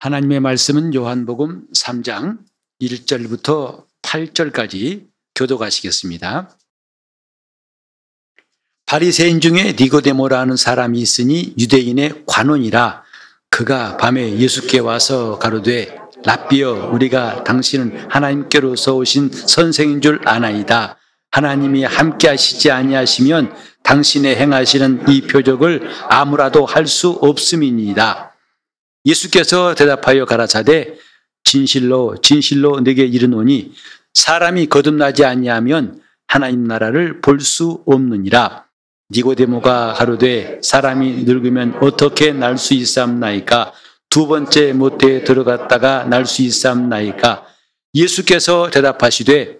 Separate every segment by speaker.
Speaker 1: 하나님의 말씀은 요한복음 3장 1절부터 8절까지 교도가시겠습니다. 바리새인 중에 니고데모라는 사람이 있으니 유대인의 관원이라 그가 밤에 예수께 와서 가로되 라비여 우리가 당신은 하나님께로서 오신 선생인 줄 아나이다. 하나님이 함께 하시지 아니하시면 당신의 행하시는 이 표적을 아무라도 할 수 없음이니이다. 예수께서 대답하여 가라사대 진실로 진실로 내게 이르노니 사람이 거듭나지 아니하면 하나님 나라를 볼 수 없느니라. 니고데모가 가로되 사람이 늙으면 어떻게 날 수 있삼나이까? 두 번째 못에 들어갔다가 날 수 있삼나이까? 예수께서 대답하시되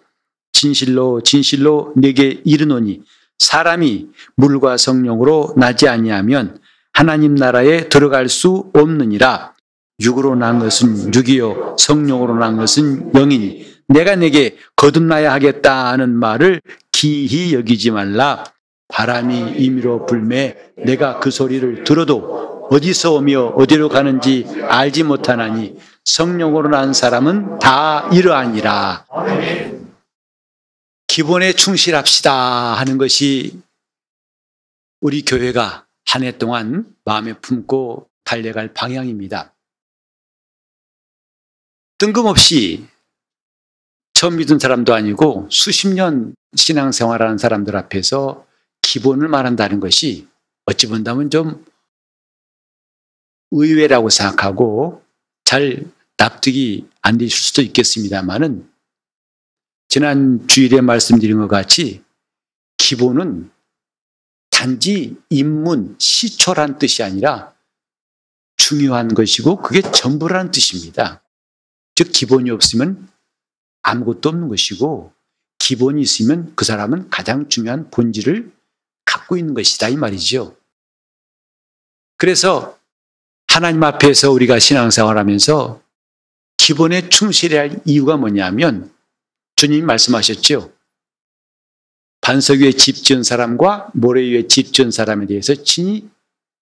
Speaker 1: 진실로 진실로 내게 이르노니 사람이 물과 성령으로 나지 아니하면 하나님 나라에 들어갈 수 없느니라. 육으로 난 것은 육이요 성령으로 난 것은 영이니 내가 내게 거듭나야 하겠다 하는 말을 기히 여기지 말라. 바람이 임의로 불매 내가 그 소리를 들어도 어디서 오며 어디로 가는지 알지 못하나니 성령으로 난 사람은 다 이러하니라. 기본에 충실합시다 하는 것이 우리 교회가 한 해 동안 마음에 품고 달려갈 방향입니다. 뜬금없이 처음 믿은 사람도 아니고 수십 년 신앙생활하는 사람들 앞에서 기본을 말한다는 것이 어찌 본다면 좀 의외라고 생각하고 잘 납득이 안 되실 수도 있겠습니다만은 지난 주일에 말씀드린 것 같이 기본은 단지 입문, 시초란 뜻이 아니라 중요한 것이고 그게 전부라는 뜻입니다. 즉 기본이 없으면 아무것도 없는 것이고 기본이 있으면 그 사람은 가장 중요한 본질을 갖고 있는 것이다 이 말이죠. 그래서 하나님 앞에서 우리가 신앙생활 하면서 기본에 충실해야 할 이유가 뭐냐면 주님 말씀하셨죠. 반석 위에 집 지은 사람과 모래 위에 집 지은 사람에 대해서 친히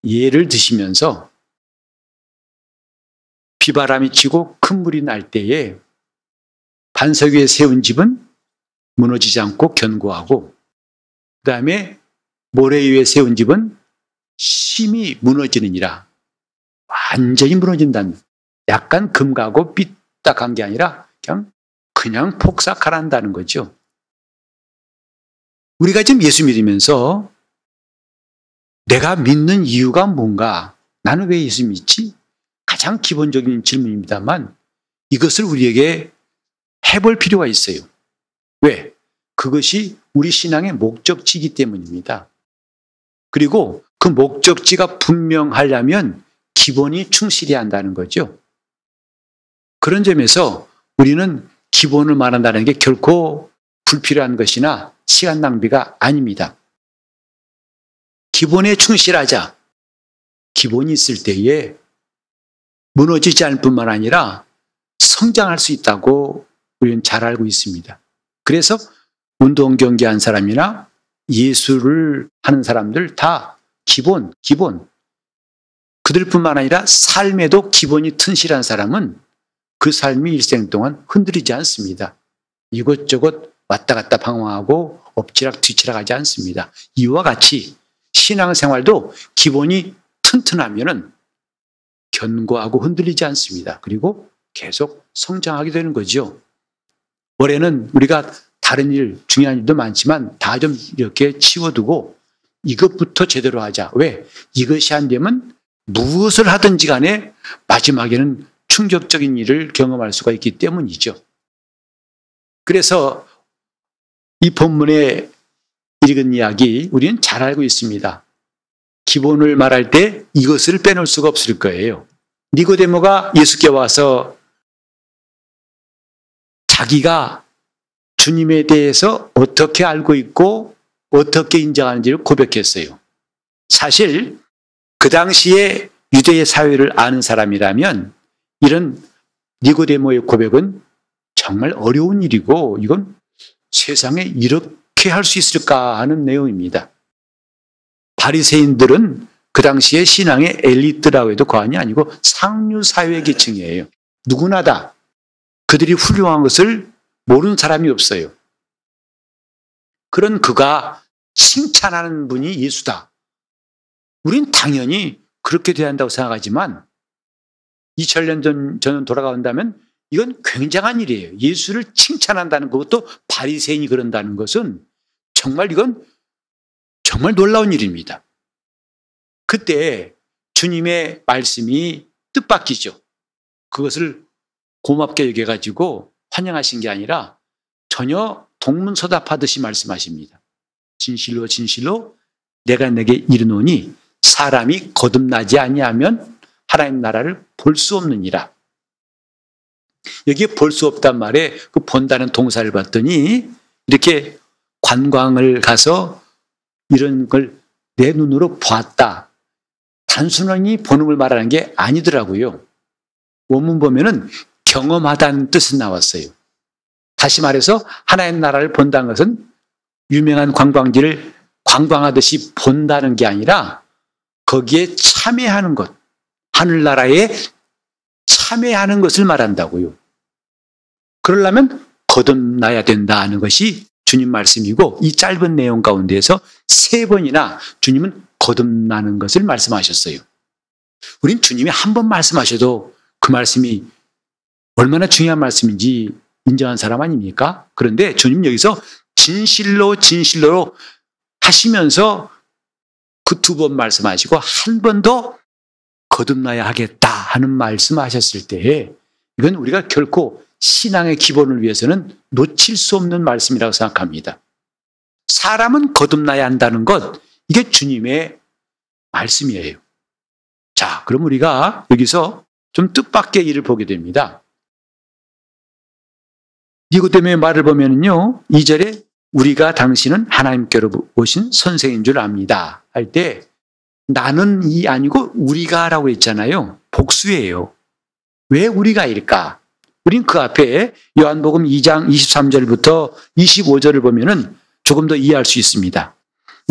Speaker 1: 예를 드시면서 비바람이 치고 큰 물이 날 때에 반석 위에 세운 집은 무너지지 않고 견고하고 그 다음에 모래 위에 세운 집은 심히 무너지느니라 완전히 무너진다는 약간 금가고 삐딱한 게 아니라 그냥 그냥 폭삭하란다는 거죠. 우리가 지금 예수 믿으면서 내가 믿는 이유가 뭔가? 나는 왜 예수 믿지? 가장 기본적인 질문입니다만 이것을 우리에게 해볼 필요가 있어요. 왜? 그것이 우리 신앙의 목적지이기 때문입니다. 그리고 그 목적지가 분명하려면 기본이 충실해야 한다는 거죠. 그런 점에서 우리는 기본을 말한다는 게 결코 불필요한 것이나 시간 낭비가 아닙니다. 기본에 충실하자. 기본이 있을 때에 무너지지 않을 뿐만 아니라 성장할 수 있다고 우리는 잘 알고 있습니다. 그래서 운동 경기한 사람이나 예술을 하는 사람들 다 기본, 기본. 그들뿐만 아니라 삶에도 기본이 튼실한 사람은 그 삶이 일생 동안 흔들리지 않습니다. 이것저것 왔다 갔다 방황하고 엎치락 뒤치락 하지 않습니다. 이와 같이 신앙생활도 기본이 튼튼하면은 견고하고 흔들리지 않습니다. 그리고 계속 성장하게 되는 거죠. 올해는 우리가 다른 일, 중요한 일도 많지만 다 좀 이렇게 치워두고 이것부터 제대로 하자. 왜? 이것이 안 되면 무엇을 하든지 간에 마지막에는 충격적인 일을 경험할 수가 있기 때문이죠. 그래서 이 본문에 읽은 이야기 우리는 잘 알고 있습니다. 기본을 말할 때 이것을 빼놓을 수가 없을 거예요. 니고데모가 예수께 와서 자기가 주님에 대해서 어떻게 알고 있고 어떻게 인정하는지를 고백했어요. 사실 그 당시에 유대의 사회를 아는 사람이라면 이런 니고데모의 고백은 정말 어려운 일이고 이건 세상에 이렇게 할 수 있을까 하는 내용입니다. 바리새인들은 그 당시에 신앙의 엘리트라고 해도 과언이 아니고 상류 사회 계층이에요. 누구나 다 그들이 훌륭한 것을 모르는 사람이 없어요. 그런 그가 칭찬하는 분이 예수다. 우린 당연히 그렇게 돼야 한다고 생각하지만 2000년 전, 저는 돌아간다면 이건 굉장한 일이에요. 예수를 칭찬한다는 것도 바리새인이 그런다는 것은 정말 이건 정말 놀라운 일입니다. 그때 주님의 말씀이 뜻밖이죠. 그것을 고맙게 여겨가지고 환영하신 게 아니라 전혀 동문서답하듯이 말씀하십니다. 진실로 진실로 내가 내게 이르노니 사람이 거듭나지 아니하면 하나님 나라를 볼 수 없느니라. 여기에 볼 수 없단 말에 그 본다는 동사를 봤더니 이렇게 관광을 가서 이런 걸 내 눈으로 보았다. 단순히 보는 걸 말하는 게 아니더라고요. 원문 보면은 경험하다는 뜻은 나왔어요. 다시 말해서 하나님 나라를 본다는 것은 유명한 관광지를 관광하듯이 본다는 게 아니라 거기에 참여하는 것, 하늘나라에 참여하는 것을 말한다고요. 그러려면 거듭나야 된다는 것이 주님 말씀이고 이 짧은 내용 가운데에서 세 번이나 주님은 거듭나는 것을 말씀하셨어요. 우린 주님이 한 번 말씀하셔도 그 말씀이 얼마나 중요한 말씀인지 인정한 사람 아닙니까? 그런데 주님 여기서 진실로 진실로 하시면서 그 두 번 말씀하시고 한 번 더 거듭나야 하겠다 하는 말씀하셨을 때에 이건 우리가 결코 신앙의 기본을 위해서는 놓칠 수 없는 말씀이라고 생각합니다. 사람은 거듭나야 한다는 것, 이게 주님의 말씀이에요. 자, 그럼 우리가 여기서 좀 뜻밖의 일을 보게 됩니다. 니고데모의 말을 보면요. 2절에 우리가 당신은 하나님께로 오신 선생인 줄 압니다. 할 때 나는 이 아니고 우리가라고 했잖아요. 복수예요. 왜 우리가일까? 우린 그 앞에 요한복음 2장 23절부터 25절을 보면은 조금 더 이해할 수 있습니다.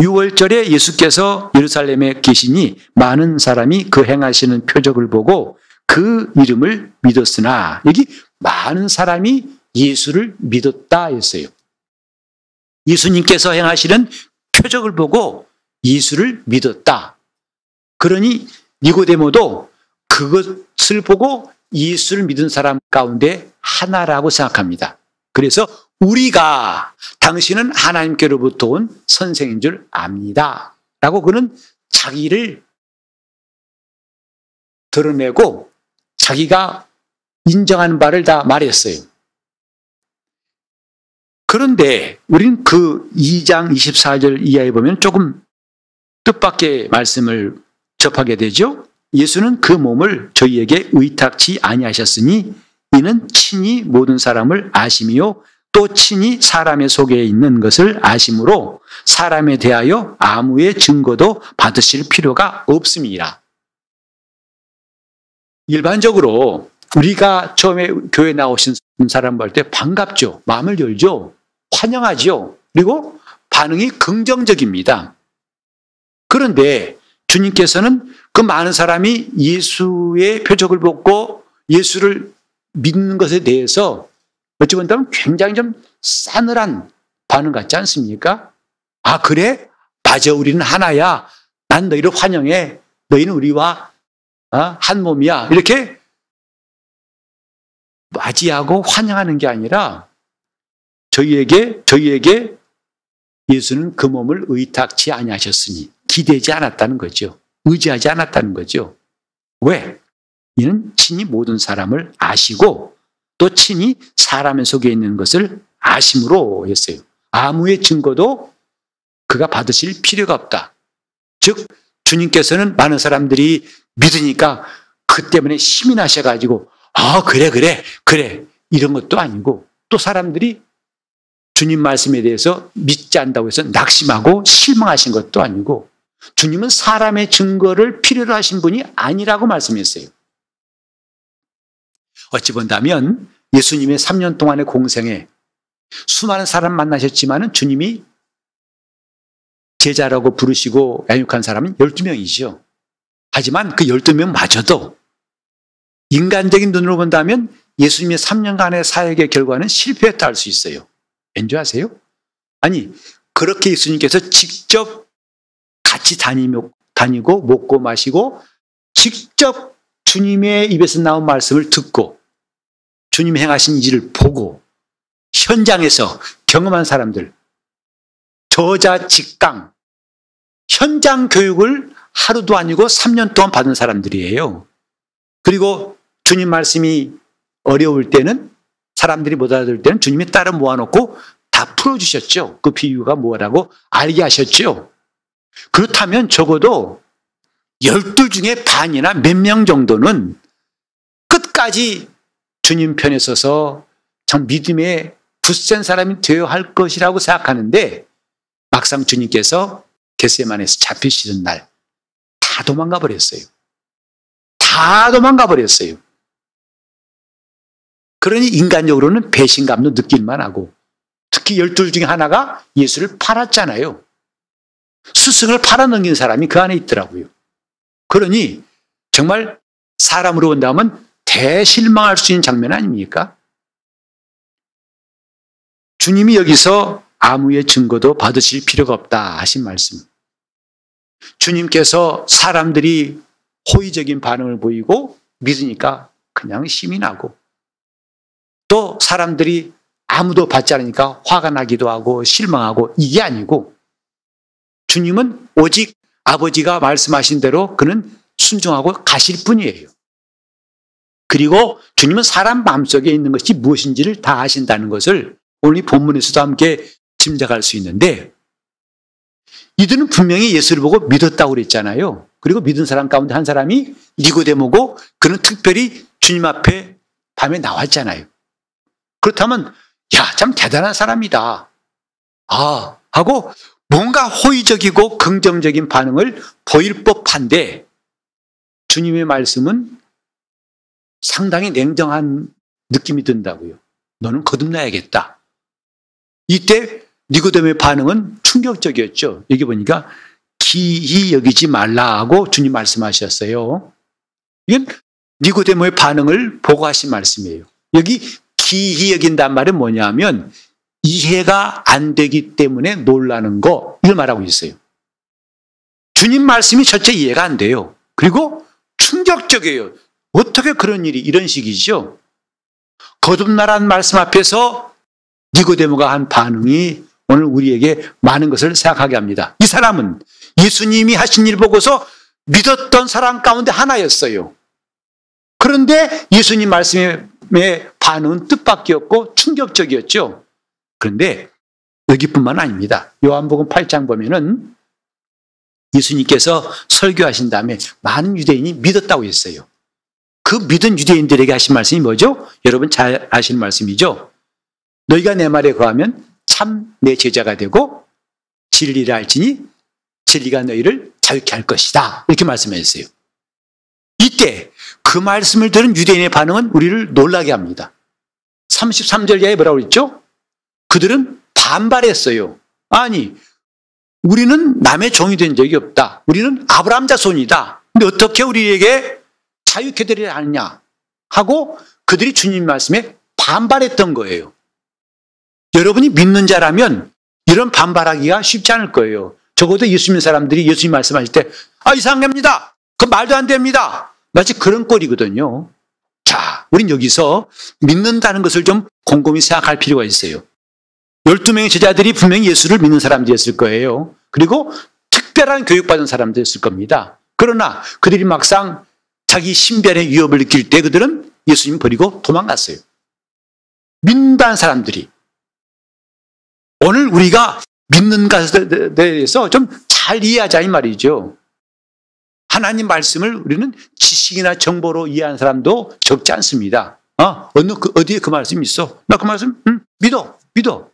Speaker 1: 6월절에 예수께서 예루살렘에 계시니 많은 사람이 그 행하시는 표적을 보고 그 이름을 믿었으나 여기 많은 사람이 예수를 믿었다 했어요. 예수님께서 행하시는 표적을 보고 예수를 믿었다. 그러니 니고데모도 그것을 보고 예수를 믿은 사람 가운데 하나라고 생각합니다. 그래서 우리가 당신은 하나님께로부터 온 선생인 줄 압니다. 라고 그는 자기를 드러내고 자기가 인정하는 바를 다 말했어요. 그런데 우리는 그 2장 24절 이하에 보면 조금 뜻밖의 말씀을 접하게 되죠. 예수는 그 몸을 저희에게 의탁치 아니하셨으니 이는 친히 모든 사람을 아심이요 또 친히 사람의 속에 있는 것을 아심으로 사람에 대하여 아무의 증거도 받으실 필요가 없습니다. 일반적으로 우리가 처음에 교회 나오신 사람 볼 때 반갑죠. 마음을 열죠. 환영하죠. 그리고 반응이 긍정적입니다. 그런데 주님께서는 그 많은 사람이 예수의 표적을 보고 예수를 믿는 것에 대해서 어찌 본다면 굉장히 좀 싸늘한 반응 같지 않습니까? 아, 그래? 맞아, 우리는 하나야. 난 너희를 환영해. 너희는 우리와 어? 한 몸이야. 이렇게 맞이하고 환영하는 게 아니라 저희에게 저희에게 예수는 그 몸을 의탁치 아니하셨으니 기대지 않았다는 거죠. 의지하지 않았다는 거죠. 왜? 이는 친히 모든 사람을 아시고 또 친히 사람의 속에 있는 것을 아심으로 했어요. 아무의 증거도 그가 받으실 필요가 없다. 즉, 주님께서는 많은 사람들이 믿으니까 그 때문에 힘이 나셔가지고, 아, 그래, 그래, 그래. 이런 것도 아니고, 또 사람들이 주님 말씀에 대해서 믿지 않다고 해서 낙심하고 실망하신 것도 아니고, 주님은 사람의 증거를 필요로 하신 분이 아니라고 말씀했어요. 어찌 본다면 예수님의 3년 동안의 공생에 수많은 사람 만나셨지만 주님이 제자라고 부르시고 양육한 사람은 12명이죠. 하지만 그 12명 마저도 인간적인 눈으로 본다면 예수님의 3년간의 사역의 결과는 실패했다 할 수 있어요. 왠지 아세요? 아니, 그렇게 예수님께서 직접 같이 다니며, 다니고 먹고 마시고 직접 주님의 입에서 나온 말씀을 듣고 주님 행하신 일을 보고 현장에서 경험한 사람들, 저자 직강, 현장 교육을 하루도 아니고 3년 동안 받은 사람들이에요. 그리고 주님 말씀이 어려울 때는 사람들이 못 알아들 때는 주님이 따로 모아놓고 다 풀어주셨죠. 그 비유가 뭐라고 알게 하셨죠. 그렇다면 적어도 열두 중에 반이나 몇 명 정도는 끝까지 주님 편에 서서 참 믿음의 굳센 사람이 되어야 할 것이라고 생각하는데 막상 주님께서 겟세만에서 잡히시는 날 다 도망가 버렸어요. 다 도망가 버렸어요. 그러니 인간적으로는 배신감도 느낄 만 하고 특히 열둘 중에 하나가 예수를 팔았잖아요. 스승을 팔아넘긴 사람이 그 안에 있더라고요. 그러니 정말 사람으로 본다면 대실망할 수 있는 장면 아닙니까? 주님이 여기서 아무의 증거도 받으실 필요가 없다 하신 말씀. 주님께서 사람들이 호의적인 반응을 보이고 믿으니까 그냥 힘이 나고 또 사람들이 아무도 받지 않으니까 화가 나기도 하고 실망하고 이게 아니고 주님은 오직 아버지가 말씀하신 대로 그는 순종하고 가실 뿐이에요. 그리고 주님은 사람 마음속에 있는 것이 무엇인지를 다 아신다는 것을 오늘 이 본문에서도 함께 짐작할 수 있는데 이들은 분명히 예수를 보고 믿었다고 그랬잖아요. 그리고 믿은 사람 가운데 한 사람이 니고데모고 그는 특별히 주님 앞에 밤에 나왔잖아요. 그렇다면 야, 참 대단한 사람이다. 아, 하고 뭔가 호의적이고 긍정적인 반응을 보일 법한데 주님의 말씀은 상당히 냉정한 느낌이 든다고요. 너는 거듭나야겠다. 이때 니고데모의 반응은 충격적이었죠. 여기 보니까 기히 여기지 말라고 주님 말씀하셨어요. 이건 니고데모의 반응을 보고 하신 말씀이에요. 여기 기히 여긴단 말은 뭐냐면 이해가 안 되기 때문에 놀라는 거 이걸 말하고 있어요. 주님 말씀이 첫째 이해가 안 돼요. 그리고 충격적이에요. 어떻게 그런 일이 이런 식이죠? 거듭나란 말씀 앞에서 니고데모가 한 반응이 오늘 우리에게 많은 것을 생각하게 합니다. 이 사람은 예수님이 하신 일 보고서 믿었던 사람 가운데 하나였어요. 그런데 예수님 말씀의 반응은 뜻밖이었고 충격적이었죠. 그런데 여기뿐만 아닙니다. 요한복음 8장 보면은 예수님께서 설교하신 다음에 많은 유대인이 믿었다고 했어요. 그 믿은 유대인들에게 하신 말씀이 뭐죠? 여러분 잘 아시는 말씀이죠? 너희가 내 말에 거하면 참 내 제자가 되고 진리를 알지니 진리가 너희를 자유케 할 것이다. 이렇게 말씀하셨어요. 이때 그 말씀을 들은 유대인의 반응은 우리를 놀라게 합니다. 33절 이하에 뭐라고 했죠? 그들은 반발했어요. 아니, 우리는 남의 종이 된 적이 없다. 우리는 아브라함 자손이다. 근데 어떻게 우리에게 자유케 되려 하느냐 하고 그들이 주님 말씀에 반발했던 거예요. 여러분이 믿는 자라면 이런 반발하기가 쉽지 않을 거예요. 적어도 예수 믿는 사람들이 예수님 말씀하실 때, 아, 이상합니다. 그 말도 안 됩니다. 마치 그런 꼴이거든요. 자, 우린 여기서 믿는다는 것을 좀 곰곰이 생각할 필요가 있어요. 12명의 제자들이 분명히 예수를 믿는 사람들이었을 거예요. 그리고 특별한 교육받은 사람들이었을 겁니다. 그러나 그들이 막상 자기 신변의 위협을 느낄 때 그들은 예수님 버리고 도망갔어요. 믿는다는 사람들이. 오늘 우리가 믿는 것에 대해서 좀 잘 이해하자 이 말이죠. 하나님 말씀을 우리는 지식이나 정보로 이해한 사람도 적지 않습니다. 어? 어느, 그, 어디에 그 말씀이 있어? 나 그 말씀, 응? 믿어, 믿어.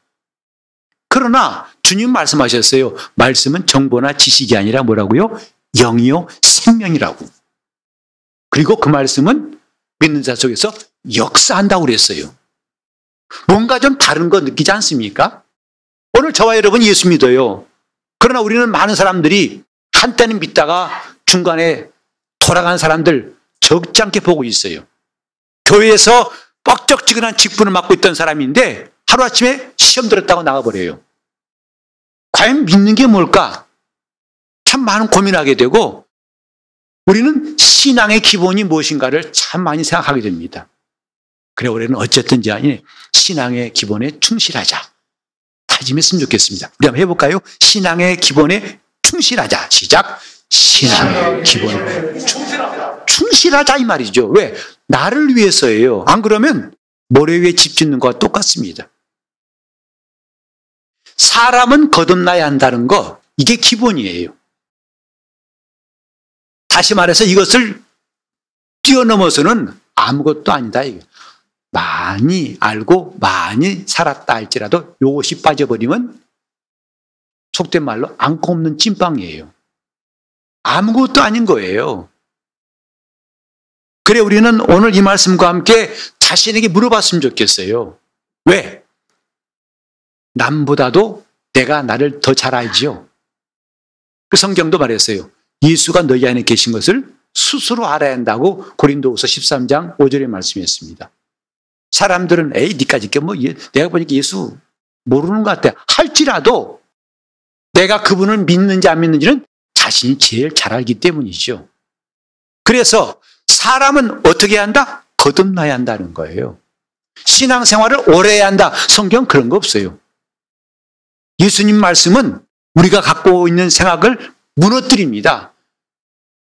Speaker 1: 그러나 주님 말씀하셨어요. 말씀은 정보나 지식이 아니라 뭐라고요? 영이요, 생명이라고. 그리고 그 말씀은 믿는 자 속에서 역사한다고 그랬어요. 뭔가 좀 다른 거 느끼지 않습니까? 오늘 저와 여러분 예수 믿어요. 그러나 우리는 많은 사람들이 한때는 믿다가 중간에 돌아간 사람들 적지 않게 보고 있어요. 교회에서 뻑적지근한 직분을 맡고 있던 사람인데 하루아침에 시험 들었다고 나가버려요. 과연 믿는 게 뭘까? 참 많은 고민하게 되고 우리는 신앙의 기본이 무엇인가를 참 많이 생각하게 됩니다. 그래 우리는 어쨌든지 아니 신앙의 기본에 충실하자. 다짐했으면 좋겠습니다. 우리 한번 해볼까요? 신앙의 기본에 충실하자. 시작. 신앙의 기본에 충실하자 이 말이죠. 왜? 나를 위해서예요. 안 그러면 모래 위에 집 짓는 것과 똑같습니다. 사람은 거듭나야 한다는 거, 이게 기본이에요. 다시 말해서 이것을 뛰어넘어서는 아무것도 아니다. 많이 알고 많이 살았다 할지라도 이것이 빠져버리면 속된 말로 안고 없는 찐빵이에요. 아무것도 아닌 거예요. 그래 우리는 오늘 이 말씀과 함께 자신에게 물어봤으면 좋겠어요. 왜? 남보다도 내가 나를 더 잘 알지요. 그 성경도 말했어요. 예수가 너희 안에 계신 것을 스스로 알아야 한다고 고린도후서 13장 5절에 말씀했습니다. 사람들은 에이 니까지 뭐 내가 보니까 예수 모르는 것 같아. 할지라도 내가 그분을 믿는지 안 믿는지는 자신이 제일 잘 알기 때문이죠. 그래서 사람은 어떻게 한다? 거듭나야 한다는 거예요. 신앙생활을 오래 해야 한다. 성경 그런 거 없어요. 예수님 말씀은 우리가 갖고 있는 생각을 무너뜨립니다.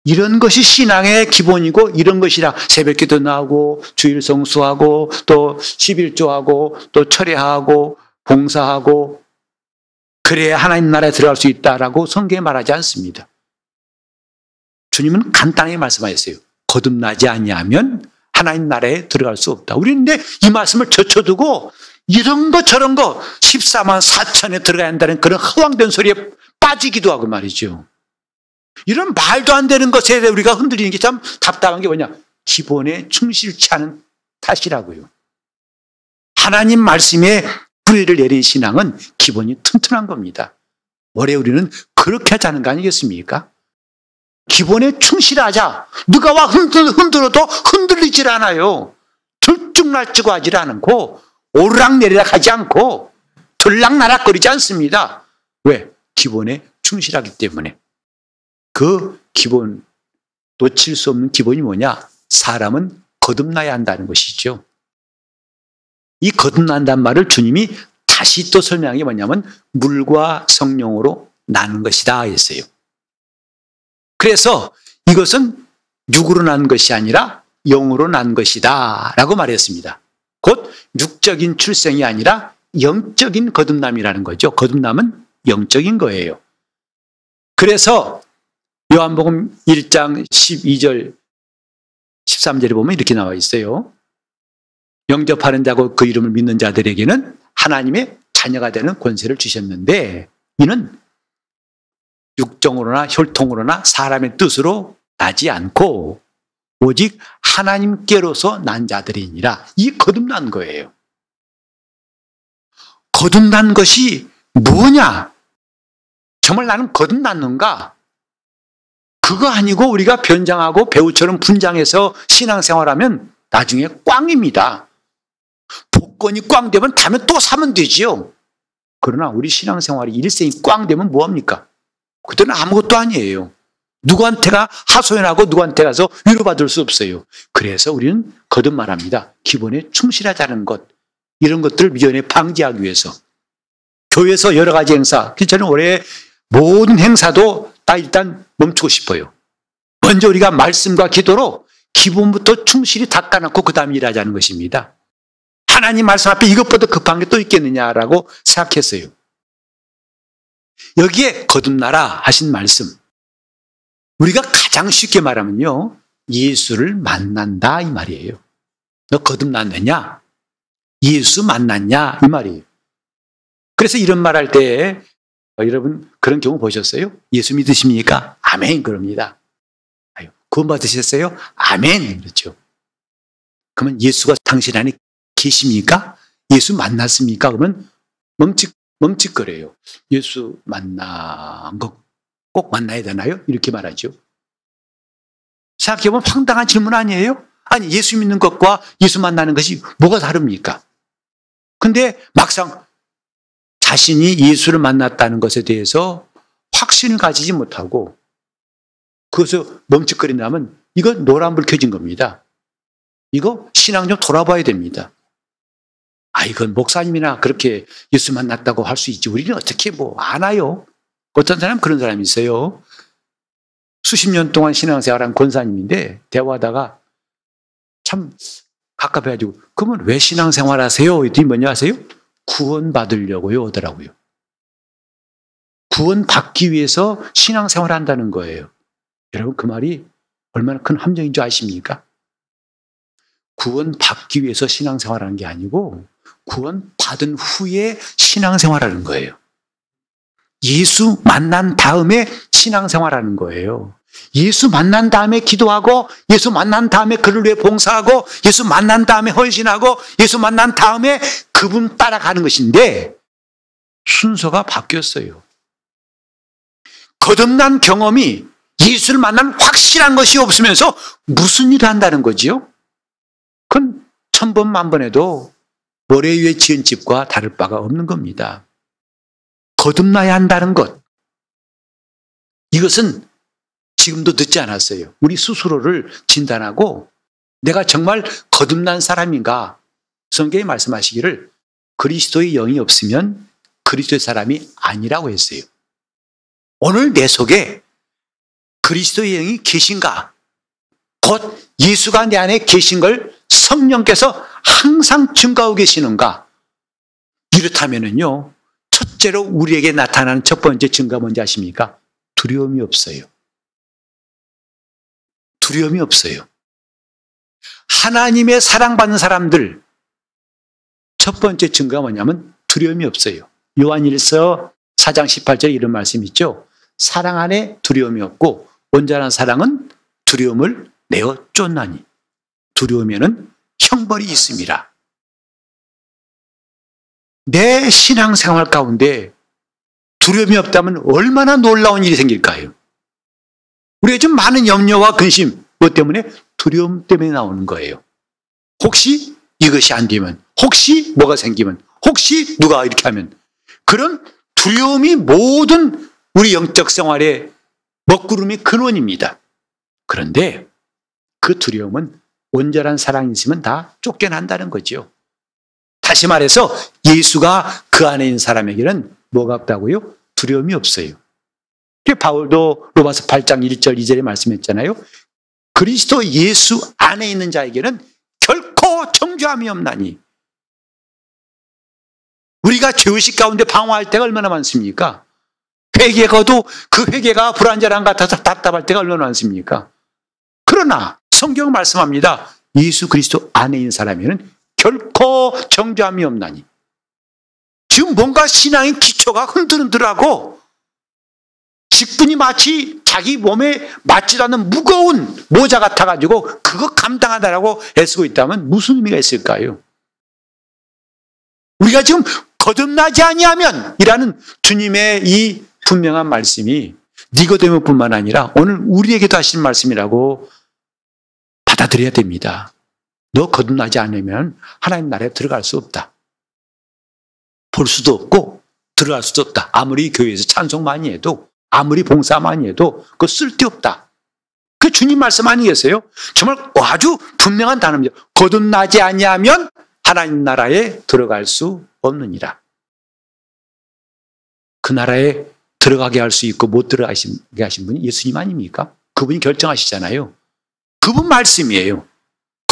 Speaker 1: 이런 것이 신앙의 기본이고 이런 것이라 새벽기도 나오고 주일 성수하고 또 11조하고 또 철회하고 봉사하고 그래야 하나님 나라에 들어갈 수 있다라고 성경에 말하지 않습니다. 주님은 간단하게 말씀하셨어요. 거듭나지 아니하면 하나님 나라에 들어갈 수 없다. 우리는 이 말씀을 젖혀두고 이런 거 저런 거 14만 4천에 들어가야 한다는 그런 허황된 소리에 빠지기도 하고 말이죠. 이런 말도 안 되는 것에 대해 우리가 흔들리는 게 참 답답한 게 뭐냐? 기본에 충실치 않은 탓이라고요. 하나님 말씀에 불의를 내린 신앙은 기본이 튼튼한 겁니다. 올해 우리는 그렇게 하자는 거 아니겠습니까? 기본에 충실하자. 누가 와 흔들, 흔들어도 흔들리질 않아요. 들쭉날쭉 하지 않고 오르락 내리락 하지 않고 들락나락 거리지 않습니다. 왜? 기본에 충실하기 때문에. 그 기본, 놓칠 수 없는 기본이 뭐냐? 사람은 거듭나야 한다는 것이죠. 이 거듭난다는 말을 주님이 다시 또 설명한 게 뭐냐면 물과 성령으로 나는 것이다 했어요. 그래서 이것은 육으로 난 것이 아니라 영으로 난 것이다 라고 말했습니다. 곧 육적인 출생이 아니라 영적인 거듭남이라는 거죠. 거듭남은 영적인 거예요. 그래서 요한복음 1장 12절 13절에 보면 이렇게 나와 있어요. 영접하는 자고 그 이름을 믿는 자들에게는 하나님의 자녀가 되는 권세를 주셨는데 이는 육정으로나 혈통으로나 사람의 뜻으로 나지 않고 오직 하나님께로서 난 자들이니라. 이 거듭난 거예요. 거듭난 것이 뭐냐? 정말 나는 거듭났는가? 그거 아니고 우리가 변장하고 배우처럼 분장해서 신앙생활하면 나중에 꽝입니다. 복권이 꽝 되면 다음에 또 사면 되지요. 그러나 우리 신앙생활이 일생이 꽝 되면 뭐합니까? 그때는 아무것도 아니에요. 누구한테가 하소연하고 누구한테 가서 위로받을 수 없어요. 그래서 우리는 거듭 말합니다. 기본에 충실하자는 것. 이런 것들을 미연에 방지하기 위해서. 교회에서 여러 가지 행사. 저는 올해 모든 행사도 다 일단 멈추고 싶어요. 먼저 우리가 말씀과 기도로 기본부터 충실히 닦아놓고 그 다음에 일하자는 것입니다. 하나님 말씀 앞에 이것보다 급한 게 또 있겠느냐라고 생각했어요. 여기에 거듭나라 하신 말씀. 우리가 가장 쉽게 말하면요. 예수를 만난다 이 말이에요. 너 거듭났느냐? 예수 만났냐? 이 말이에요. 그래서 이런 말 할 때 여러분 그런 경우 보셨어요? 예수 믿으십니까? 아멘 그럽니다. 구원 받으셨어요? 아멘 그렇죠. 그러면 예수가 당신 안에 계십니까? 예수 만났습니까? 그러면 멈칫 멈칫거려요. 예수 만난 거 꼭 만나야 되나요? 이렇게 말하죠. 생각해보면 황당한 질문 아니에요? 아니, 예수 믿는 것과 예수 만나는 것이 뭐가 다릅니까? 근데 막상 자신이 예수를 만났다는 것에 대해서 확신을 가지지 못하고 그것을 멈칫거린다면 이건 노란불 켜진 겁니다. 이거 신앙 좀 돌아봐야 됩니다. 아, 이건 목사님이나 그렇게 예수 만났다고 할 수 있지. 우리는 어떻게 뭐 아나요? 어떤 사람 그런 사람이 있어요. 수십 년 동안 신앙생활한 권사님인데 대화하다가 참 갑갑해가지고 그러면 왜 신앙생활 하세요? 이랬더니 뭐냐 하세요? 구원 받으려고요 하더라고요. 구원 받기 위해서 신앙생활 한다는 거예요. 여러분 그 말이 얼마나 큰 함정인 줄 아십니까? 구원 받기 위해서 신앙생활 하는 게 아니고 구원 받은 후에 신앙생활 하는 거예요. 예수 만난 다음에 신앙생활 하는 거예요. 예수 만난 다음에 기도하고 예수 만난 다음에 그를 위해 봉사하고 예수 만난 다음에 헌신하고 예수 만난 다음에 그분 따라가는 것인데 순서가 바뀌었어요. 거듭난 경험이 예수를 만난 확실한 것이 없으면서 무슨 일을 한다는 거지요? 그건 천번 만번에도 모래 위에 지은 집과 다를 바가 없는 겁니다. 거듭나야 한다는 것. 이것은 지금도 늦지 않았어요. 우리 스스로를 진단하고 내가 정말 거듭난 사람인가? 성경이 말씀하시기를 그리스도의 영이 없으면 그리스도의 사람이 아니라고 했어요. 오늘 내 속에 그리스도의 영이 계신가? 곧 예수가 내 안에 계신 걸 성령께서 항상 증가하고 계시는가? 이렇다면은요, 첫째로 우리에게 나타나는 첫 번째 증가 뭔지 아십니까? 두려움이 없어요. 두려움이 없어요. 하나님의 사랑받는 사람들, 첫 번째 증거가 뭐냐면 두려움이 없어요. 요한일서 4장 18절에 이런 말씀이 있죠. 사랑 안에 두려움이 없고 온전한 사랑은 두려움을 내어 쫓나니 두려우면은 형벌이 있습니다. 내 신앙생활 가운데 두려움이 없다면 얼마나 놀라운 일이 생길까요? 우리가 좀 많은 염려와 근심, 뭐 때문에? 두려움 때문에 나오는 거예요. 혹시 이것이 안 되면, 혹시 뭐가 생기면, 혹시 누가 이렇게 하면, 그런 두려움이 모든 우리 영적 생활의 먹구름의 근원입니다. 그런데 그 두려움은 온전한 사랑이 있으면 다 쫓겨난다는 거죠. 다시 말해서 예수가 그 안에 있는 사람에게는 뭐가 없다고요? 두려움이 없어요. 바울도 로마서 8장 1절 2절에 말씀했잖아요. 그리스도 예수 안에 있는 자에게는 결코 정죄함이 없나니. 우리가 죄의식 가운데 방황할 때가 얼마나 많습니까? 회개가도 그 회개가 불안전한 같아서 답답할 때가 얼마나 많습니까? 그러나 성경 말씀합니다. 예수 그리스도 안에 있는 사람에는 결코 정죄함이 없나니. 지금 뭔가 신앙의 기초가 흔들흔들하고 직분이 마치 자기 몸에 맞지도 않는 무거운 모자 같아가지고 그거 감당하다라고 애쓰고 있다면 무슨 의미가 있을까요? 우리가 지금 거듭나지 아니하면 이라는 주님의 이 분명한 말씀이 니고데모뿐만 아니라 오늘 우리에게도 하신 말씀이라고 받아들여야 됩니다. 너 거듭나지 않으면 하나님 나라에 들어갈 수 없다. 볼 수도 없고 들어갈 수도 없다. 아무리 교회에서 찬송 많이 해도 아무리 봉사 많이 해도 그 쓸데없다. 그 주님 말씀 아니겠어요? 정말 아주 분명한 단어입니다. 거듭나지 아니하면 하나님 나라에 들어갈 수 없느니라. 그 나라에 들어가게 할 수 있고 못 들어가게 하신 분이 예수님 아닙니까? 그분이 결정하시잖아요. 그분 말씀이에요.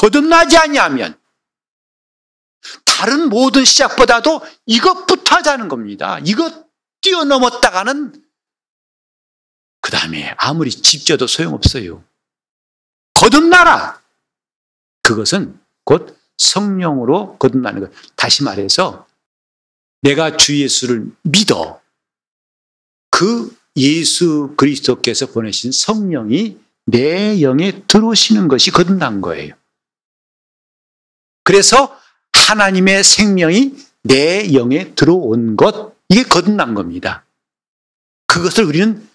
Speaker 1: 거듭나지 아니하면 다른 모든 시작보다도 이것부터 하자는 겁니다. 이것 뛰어넘었다가는 그 다음에 아무리 집져도 소용없어요. 거듭나라! 그것은 곧 성령으로 거듭나는 것. 다시 말해서 내가 주 예수를 믿어. 그 예수 그리스도께서 보내신 성령이 내 영에 들어오시는 것이 거듭난 거예요. 그래서 하나님의 생명이 내 영에 들어온 것, 이게 거듭난 겁니다. 그것을 우리는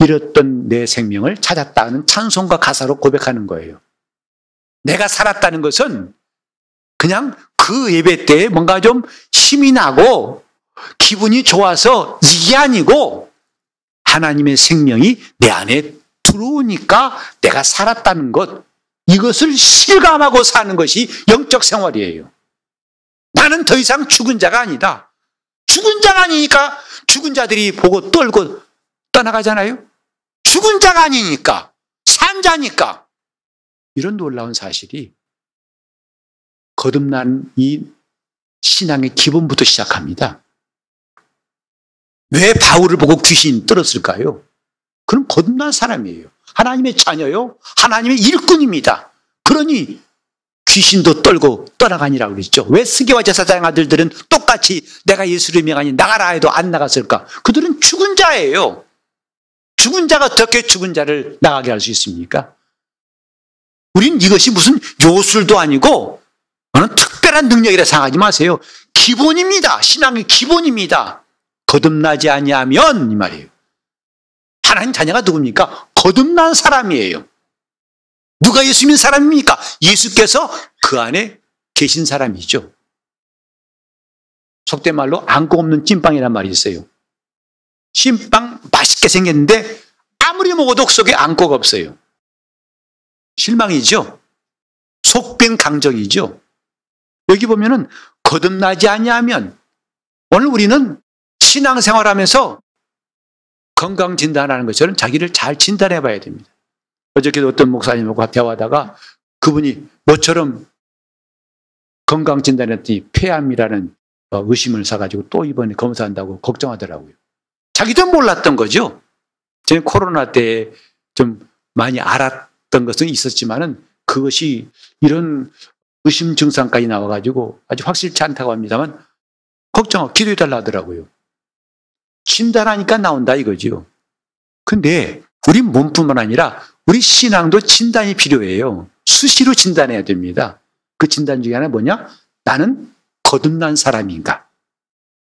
Speaker 1: 잃었던 내 생명을 찾았다는 찬송과 가사로 고백하는 거예요. 내가 살았다는 것은 그냥 그 예배 때 뭔가 좀 힘이 나고 기분이 좋아서 이게 아니고 하나님의 생명이 내 안에 들어오니까 내가 살았다는 것, 이것을 실감하고 사는 것이 영적 생활이에요. 나는 더 이상 죽은 자가 아니다. 죽은 자가 아니니까 죽은 자들이 보고 떨고 떠나가잖아요. 죽은 자가 아니니까, 산 자니까. 이런 놀라운 사실이 거듭난 이 신앙의 기본부터 시작합니다. 왜 바울을 보고 귀신 떨었을까요? 그는 거듭난 사람이에요. 하나님의 자녀요. 하나님의 일꾼입니다. 그러니 귀신도 떨고 떠나가니라고 그랬죠. 왜 스게와 제사장 아들들은 똑같이 내가 예수를 명하니 나가라 해도 안 나갔을까? 그들은 죽은 자예요. 죽은 자가 어떻게 죽은 자를 나가게 할 수 있습니까? 우린 이것이 무슨 요술도 아니고 어느 특별한 능력이라 생각하지 마세요. 기본입니다. 신앙의 기본입니다. 거듭나지 아니하면 이 말이에요. 하나님 자녀가 누굽니까? 거듭난 사람이에요. 누가 예수 믿는 사람입니까? 예수께서 그 안에 계신 사람이죠. 속된 말로 안고 없는 찐빵이란 말이 있어요. 찐빵 맛있게 생겼는데 아무리 먹어도 속에 안고가 없어요. 실망이죠. 속빈 강정이죠. 여기 보면은 거듭나지 아니하면 오늘 우리는 신앙생활하면서 건강 진단하는 것처럼 자기를 잘 진단해 봐야 됩니다. 어저께도 어떤 목사님하고 대화하다가 그분이 뭐처럼 건강 진단했더니 폐암이라는 어, 의심을 사가지고 또 이번에 검사한다고 걱정하더라고요. 자기도 몰랐던 거죠. 제 코로나 때 좀 많이 알았던 것은 있었지만은 그것이 이런 의심 증상까지 나와가지고 아주 확실치 않다고 합니다만 걱정, 기도해달라 하더라고요. 진단하니까 나온다 이거지요. 근데 우리 몸뿐만 아니라 우리 신앙도 진단이 필요해요. 수시로 진단해야 됩니다. 그 진단 중에 하나 뭐냐? 나는 거듭난 사람인가?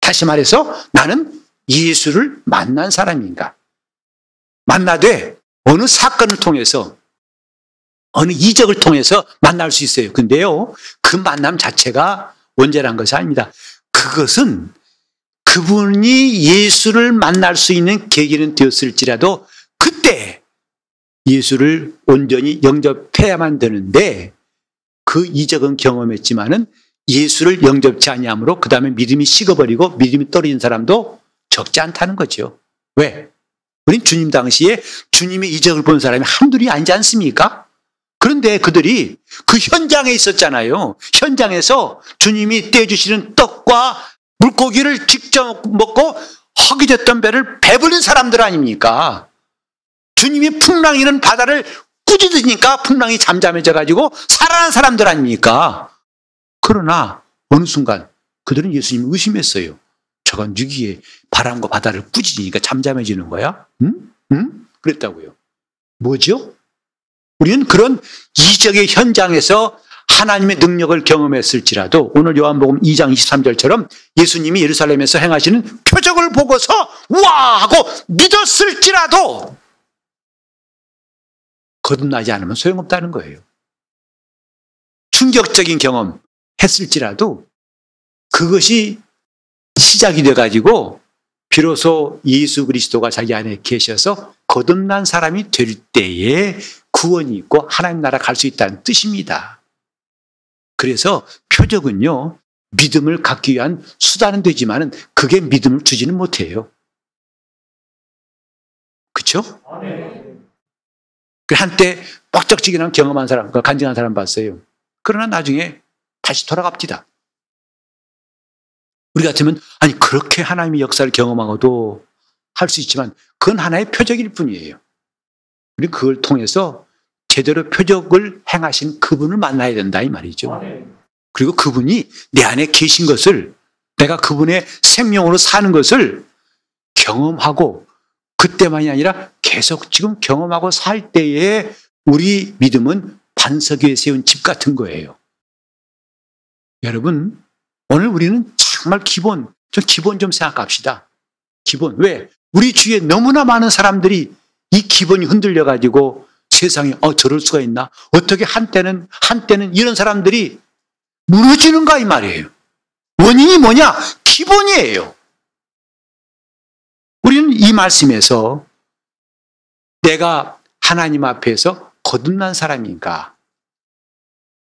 Speaker 1: 다시 말해서 나는 예수를 만난 사람인가? 만나되 어느 사건을 통해서 어느 이적을 통해서 만날 수 있어요. 근데요, 그 만남 자체가 원죄란 것이 아닙니다. 그것은 그분이 예수를 만날 수 있는 계기는 되었을지라도 그때 예수를 온전히 영접해야만 되는데 그 이적은 경험했지만은 예수를 영접치 아니함으로 그 다음에 믿음이 식어버리고 믿음이 떨어진 사람도 적지 않다는 거죠. 왜? 우린 주님 당시에 주님의 이적을 본 사람이 한둘이 아니지 않습니까? 그런데 그들이 그 현장에 있었잖아요. 현장에서 주님이 떼주시는 떡과 물고기를 직접 먹고 허기 됐던 배를 배불린 사람들 아닙니까? 주님이 풍랑 이는 바다를 꾸짖으니까 풍랑이 잠잠해져 가지고 살아난 사람들 아닙니까? 그러나 어느 순간 그들은 예수님을 의심했어요. 저건 유기에 바람과 바다를 꾸짖으니까 잠잠해지는 거야? 응? 응? 그랬다고요. 뭐죠? 우리는 그런 이적의 현장에서 하나님의 능력을 경험했을지라도 오늘 요한복음 2장 23절처럼 예수님이 예루살렘에서 행하시는 표적을 보고서 와 하고 믿었을지라도 거듭나지 않으면 소용없다는 거예요. 충격적인 경험 했을지라도 그것이 시작이 돼가지고 비로소 예수 그리스도가 자기 안에 계셔서 거듭난 사람이 될 때에 구원이 있고 하나님 나라 갈 수 있다는 뜻입니다. 그래서 표적은요, 믿음을 갖기 위한 수단은 되지만은 그게 믿음을 주지는 못해요. 그쵸? 그 한때 뻑적지근한 경험한 사람, 그 간증한 사람 봤어요. 그러나 나중에 다시 돌아갑니다. 우리 같으면, 아니, 그렇게 하나님의 역사를 경험하고도 할 수 있지만, 그건 하나의 표적일 뿐이에요. 우리 그걸 통해서 제대로 표적을 행하신 그분을 만나야 된다, 이 말이죠. 그리고 그분이 내 안에 계신 것을, 내가 그분의 생명으로 사는 것을 경험하고, 그때만이 아니라 계속 지금 경험하고 살 때에 우리 믿음은 반석 위에 세운 집 같은 거예요. 여러분, 오늘 우리는 정말 기본, 좀 기본 좀 생각합시다. 기본. 왜? 우리 주위에 너무나 많은 사람들이 이 기본이 흔들려 가지고 세상에 어 저럴 수가 있나? 어떻게 한때는 한때는 이런 사람들이 무너지는가 이 말이에요. 원인이 뭐냐? 기본이에요. 우리는 이 말씀에서 내가 하나님 앞에서 거듭난 사람인가?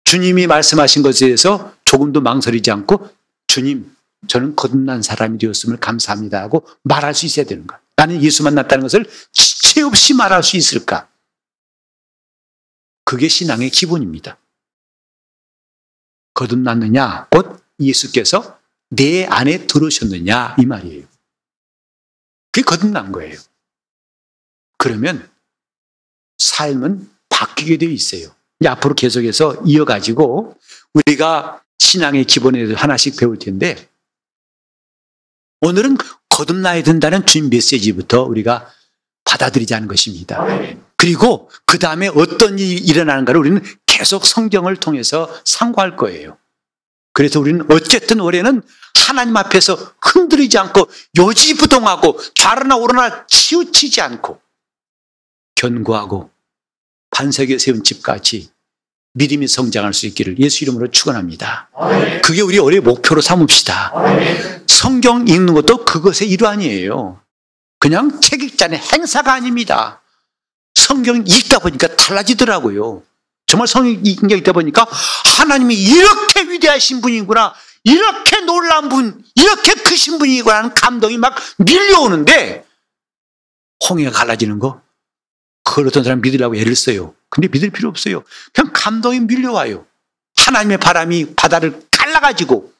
Speaker 1: 주님이 말씀하신 것에 대해서 조금도 망설이지 않고 주님, 저는 거듭난 사람이 되었음을 감사합니다 하고 말할 수 있어야 되는 거야. 나는 예수 만났다는 것을 지체 없이 말할 수 있을까? 그게 신앙의 기본입니다. 거듭났느냐? 곧 예수께서 내 안에 들어오셨느냐? 이 말이에요. 그게 거듭난 거예요. 그러면 삶은 바뀌게 되어 있어요. 이제 앞으로 계속해서 이어가지고 우리가 신앙의 기본에 대해서 하나씩 배울 텐데 오늘은 거듭나야 된다는 주님 메시지부터 우리가 받아들이자는 것입니다. 그리고 그 다음에 어떤 일이 일어나는가를 우리는 계속 성경을 통해서 상고할 거예요. 그래서 우리는 어쨌든 올해는 하나님 앞에서 흔들리지 않고 요지부동하고 좌로나 오로나 치우치지 않고 견고하고 반석에 세운 집같이 믿음이 성장할 수 있기를 예수 이름으로 축원합니다. 그게 우리 올해 목표로 삼읍시다. 성경 읽는 것도 그것의 일환이에요. 그냥 책 읽자는 행사가 아닙니다. 성경 읽다 보니까 달라지더라고요. 정말 성경 읽다 보니까 하나님이 이렇게 위대하신 분이구나. 이렇게 놀라운 분, 이렇게 크신 분이구나 감동이 막 밀려오는데 홍해가 갈라지는 거 그걸 어떤 사람 믿으려고 애를 써요. 근데 믿을 필요 없어요. 그냥 감동이 밀려와요. 하나님의 바람이 바다를 갈라가지고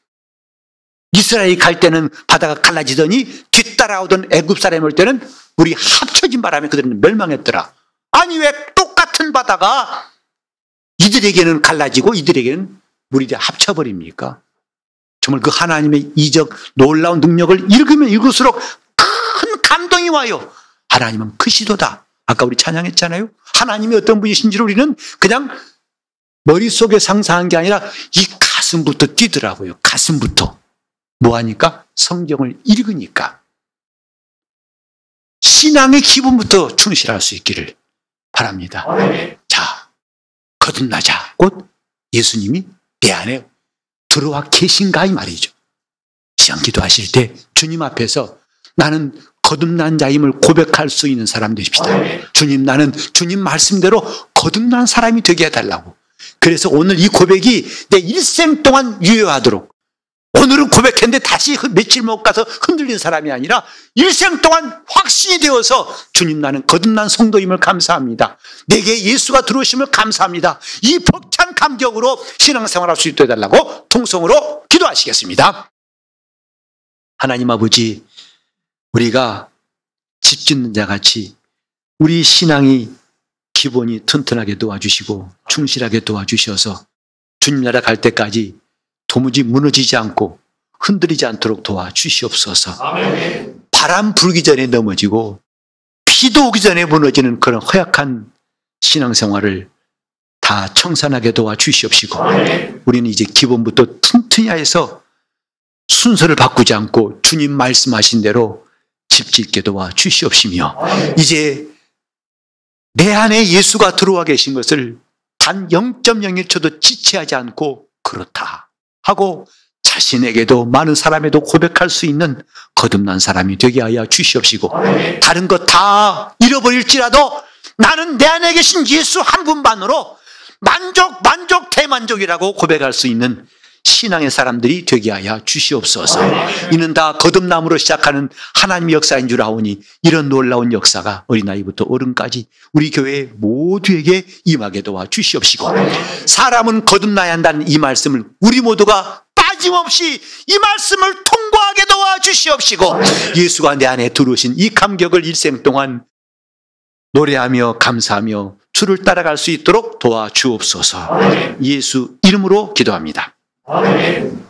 Speaker 1: 이스라엘이 갈 때는 바다가 갈라지더니 뒤따라오던 애굽 사람이 올 때는 우리 합쳐진 바람에 그들은 멸망했더라. 아니 왜 똑같은 바다가 이들에게는 갈라지고 이들에게는 물이 합쳐버립니까? 정말 그 하나님의 이적 놀라운 능력을 읽으면 읽을수록 큰 감동이 와요. 하나님은 크시도다. 아까 우리 찬양했잖아요. 하나님이 어떤 분이신지를 우리는 그냥 머릿속에 상상한 게 아니라 이 가슴부터 뛰더라고요. 가슴부터. 뭐 하니까? 성경을 읽으니까. 신앙의 기분부터 충실할 수 있기를 바랍니다. 자, 거듭나자. 곧 예수님이 내 안에 들어와 계신가 이 말이죠. 시간 기도하실 때 주님 앞에서 나는 거듭난 자임을 고백할 수 있는 사람 되십시다. 주님, 나는 주님 말씀대로 거듭난 사람이 되게 해달라고. 그래서 오늘 이 고백이 내 일생 동안 유효하도록 오늘은 고백했는데 다시 며칠 못 가서 흔들린 사람이 아니라 일생 동안 확신이 되어서 주님 나는 거듭난 성도임을 감사합니다. 내게 예수가 들어오심을 감사합니다. 이 벅찬 감격으로 신앙생활할 수 있도록 해달라고 통성으로 기도하시겠습니다. 하나님 아버지 우리가 집 짓는 자 같이 우리 신앙이 기본이 튼튼하게 도와주시고 충실하게 도와주셔서 주님 나라 갈 때까지 도무지 무너지지 않고 흔들리지 않도록 도와주시옵소서. 바람 불기 전에 넘어지고 비도 오기 전에 무너지는 그런 허약한 신앙생활을 다 청산하게 도와주시옵시고 우리는 이제 기본부터 튼튼히 해서 순서를 바꾸지 않고 주님 말씀하신 대로 집 짓게 도와 주시옵시며 이제 내 안에 예수가 들어와 계신 것을 단 0.01초도 지체하지 않고 그렇다 하고 자신에게도 많은 사람에도 고백할 수 있는 거듭난 사람이 되게 하여 주시옵시고 다른 것 다 잃어버릴지라도 나는 내 안에 계신 예수 한 분만으로 만족 만족 대만족이라고 고백할 수 있는 신앙의 사람들이 되게 하여 주시옵소서. 이는 다 거듭남으로 시작하는 하나님의 역사인 줄 아오니 이런 놀라운 역사가 어린아이부터 어른까지 우리 교회 모두에게 임하게 도와 주시옵시고 사람은 거듭나야 한다는 이 말씀을 우리 모두가 빠짐없이 이 말씀을 통과하게 도와 주시옵시고 예수가 내 안에 들어오신 이 감격을 일생 동안 노래하며 감사하며 주를 따라갈 수 있도록 도와 주옵소서. 예수 이름으로 기도합니다. Amém.